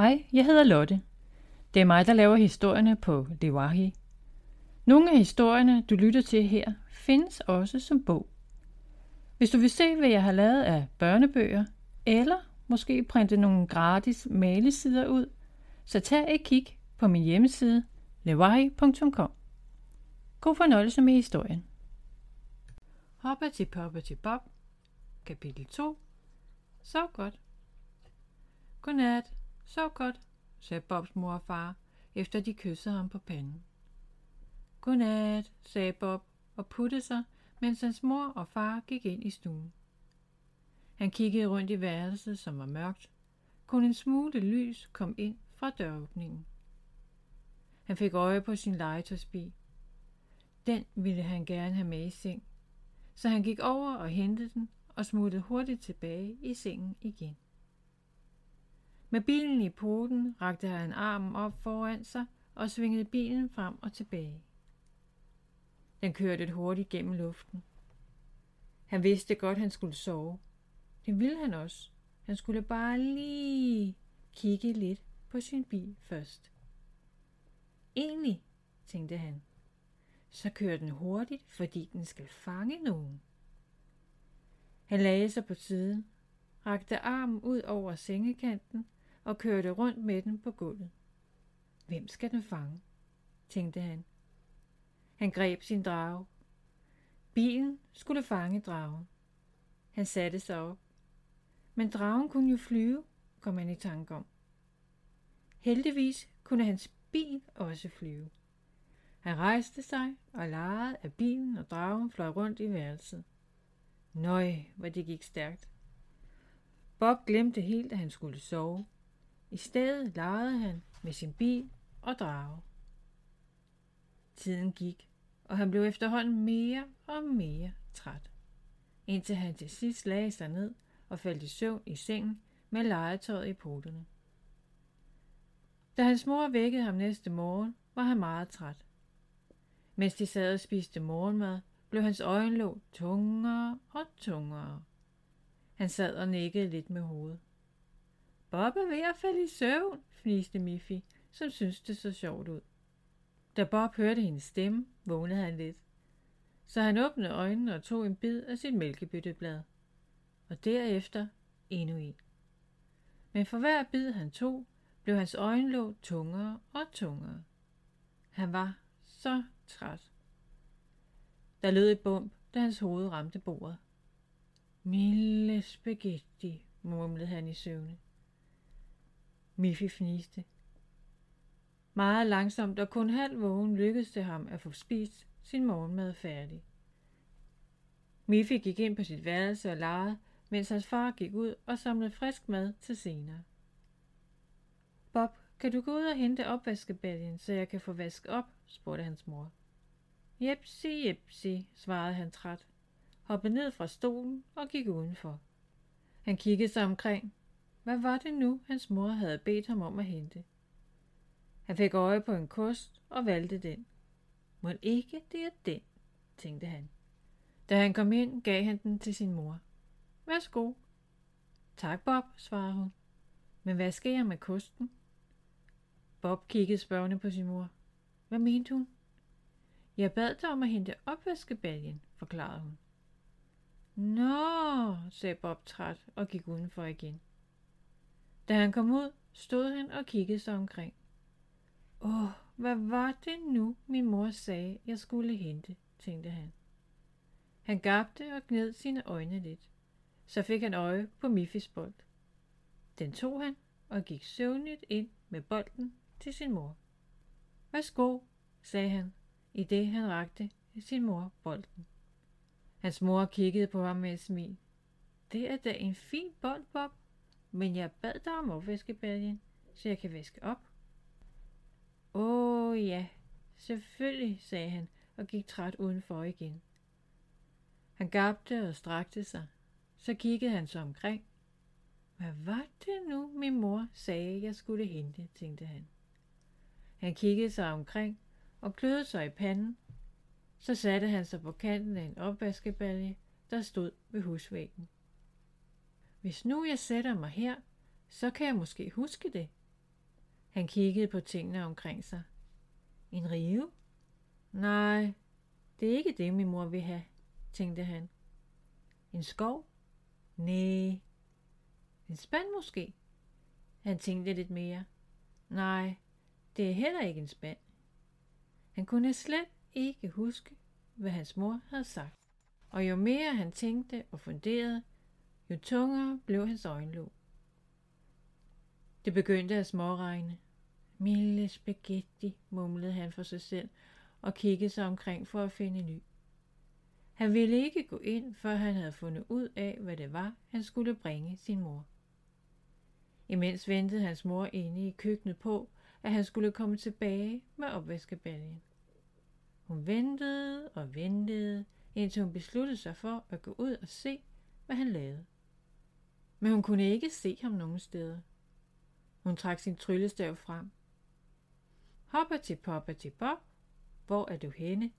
Hej, jeg hedder Lotte. Det er mig, der laver historierne på Lewahi. Nogle af historierne, du lytter til her, findes også som bog. Hvis du vil se, hvad jeg har lavet af børnebøger, eller måske printe nogle gratis malesider ud, så tag et kig på min hjemmeside lewahi.com. God fornøjelse med historien. Hoppa til poppa til bob. Kapitel 2. Så godt. Godnat. Så godt, sagde Bobs mor og far, efter de kyssede ham på panden. Godnat, sagde Bob og puttede sig, mens hans mor og far gik ind i stuen. Han kiggede rundt i værelset, som var mørkt. Kun en smule lys kom ind fra døråbningen. Han fik øje på sin legetøjsbil. Den ville han gerne have med i seng, så han gik over og hentede den og smuttede hurtigt tilbage i sengen igen. Med bilen i poten rakte han armen op foran sig og svingede bilen frem og tilbage. Den kørte et hurtigt gennem luften. Han vidste godt, han skulle sove. Det ville han også. Han skulle bare lige kigge lidt på sin bil først. Egentlig, tænkte han, så kører den hurtigt, fordi den skal fange nogen. Han lagde sig på siden, rakte armen ud over sengekanten og kørte rundt med den på gulvet. Hvem skal den fange? tænkte han. Han greb sin drage. Bilen skulle fange dragen. Han satte sig op. Men dragen kunne jo flyve, kom han i tanke om. Heldigvis kunne hans bil også flyve. Han rejste sig og legede, at bilen og dragen fløj rundt i værelset. Nøj, hvor det gik stærkt. Bob glemte helt, at han skulle sove. I stedet legede han med sin bil og drage. Tiden gik, og han blev efterhånden mere og mere træt, indtil han til sidst lagde sig ned og faldt i søvn i sengen med legetøjet i poterne. Da hans mor vækkede ham næste morgen, var han meget træt. Mens de sad og spiste morgenmad, blev hans øjenlåg tungere og tungere. Han sad og nikkede lidt med hovedet. Bob er ved at falde i søvn, fniste Miffy, som syntes det så sjovt ud. Da Bob hørte hendes stemme, vågnede han lidt. Så han åbnede øjnene og tog en bid af sit mælkebytteblad. Og derefter endnu en. Men for hver bid han tog, blev hans øjenlåg tungere og tungere. Han var så træt. Der lød et bump, da hans hoved ramte bordet. Milde spaghetti, mumlede han i søvne. Miffy fniste. Meget langsomt og kun halv vågen lykkedes det ham at få spist sin morgenmad færdig. Miffy gik ind på sit værelse og legede, mens hans far gik ud og samlede frisk mad til senere. Bob, kan du gå ud og hente opvaskebaljen, så jeg kan få vasket op? spurgte hans mor. Jepsi, jepsi, svarede han træt, hoppede ned fra stolen og gik udenfor. Han kiggede sig omkring, hvad var det nu, hans mor havde bedt ham om at hente? Han fik øje på en kost og valgte den. Må ikke det er den, tænkte han. Da han kom ind, gav han den til sin mor. Værsgo. Tak, Bob, svarede hun. Men hvad skal jeg med kosten? Bob kiggede spørgende på sin mor. Hvad mente hun? Jeg bad dig om at hente opvaskebaljen, forklarede hun. Nå, sagde Bob træt og gik udenfor igen. Da han kom ud, stod han og kiggede sig omkring. Åh, hvad var det nu, min mor sagde, jeg skulle hente, tænkte han. Han gabte og gned sine øjne lidt. Så fik han øje på Miffis bold. Den tog han og gik søvnigt ind med bolden til sin mor. Værsgo, sagde han, i det han rakte sin mor bolden. Hans mor kiggede på ham med et smil. Det er da en fin bold, Bob, men jeg bad dig om opvaskebaljen, så jeg kan vaske op. Åh ja, selvfølgelig, sagde han og gik træt udenfor igen. Han gabte og strakte sig. Så kiggede han sig omkring. Hvad var det nu, min mor sagde, jeg skulle hente, tænkte han. Han kiggede sig omkring og kløede sig i panden. Så satte han sig på kanten af en opvaskebalje, der stod ved husvæggen. Hvis nu jeg sætter mig her, så kan jeg måske huske det, Han kiggede på tingene omkring sig. En rive? Nej, det er ikke det, min mor vil have, tænkte han. En skov? Nej. En spand måske? Han tænkte lidt mere. Nej, det er heller ikke en spand. Han kunne slet ikke huske, hvad hans mor havde sagt. Og jo mere han tænkte og funderede, jo tungere blev hans øjenlåg. Det begyndte at småregne. Milde spaghetti, mumlede han for sig selv og kiggede sig omkring for at finde ny. Han ville ikke gå ind, før han havde fundet ud af, hvad det var, han skulle bringe sin mor. Imens ventede hans mor inde i køkkenet på, at han skulle komme tilbage med opvaskebaljen. Hun ventede og ventede, indtil hun besluttede sig for at gå ud og se, hvad han lavede. Men hun kunne ikke se ham nogen steder. Hun trak sin tryllestav frem. Hopper til popper til bob. Hvor er du henne?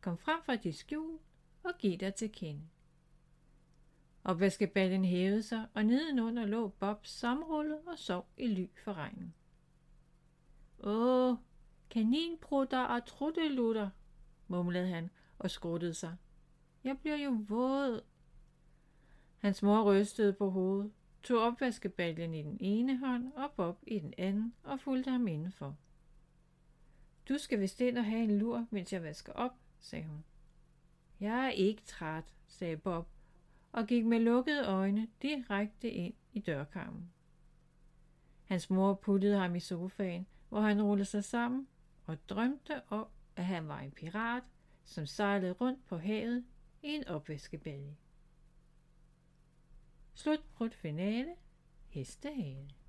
Kom frem fra dit skjul og giv dig til kende. Opvaskebaljen hævede sig, og nedenunder lå Bob samrullet og sov i ly for regnen. Åh, kaninprutter og truttelutter, mumlede han og skruttede sig. Jeg bliver jo våd. Hans mor rystede på hovedet, tog opvaskebaljen i den ene hånd og Bob i den anden og fulgte ham indenfor. Du skal vist ind og have en lur, mens jeg vasker op, sagde hun. Jeg er ikke træt, sagde Bob og gik med lukkede øjne direkte ind i dørkarmen. Hans mor puttede ham i sofaen, hvor han rullede sig sammen og drømte om, at han var en pirat, som sejlede rundt på havet i en opvaskebalje. Slut prut, finale. Hestehale.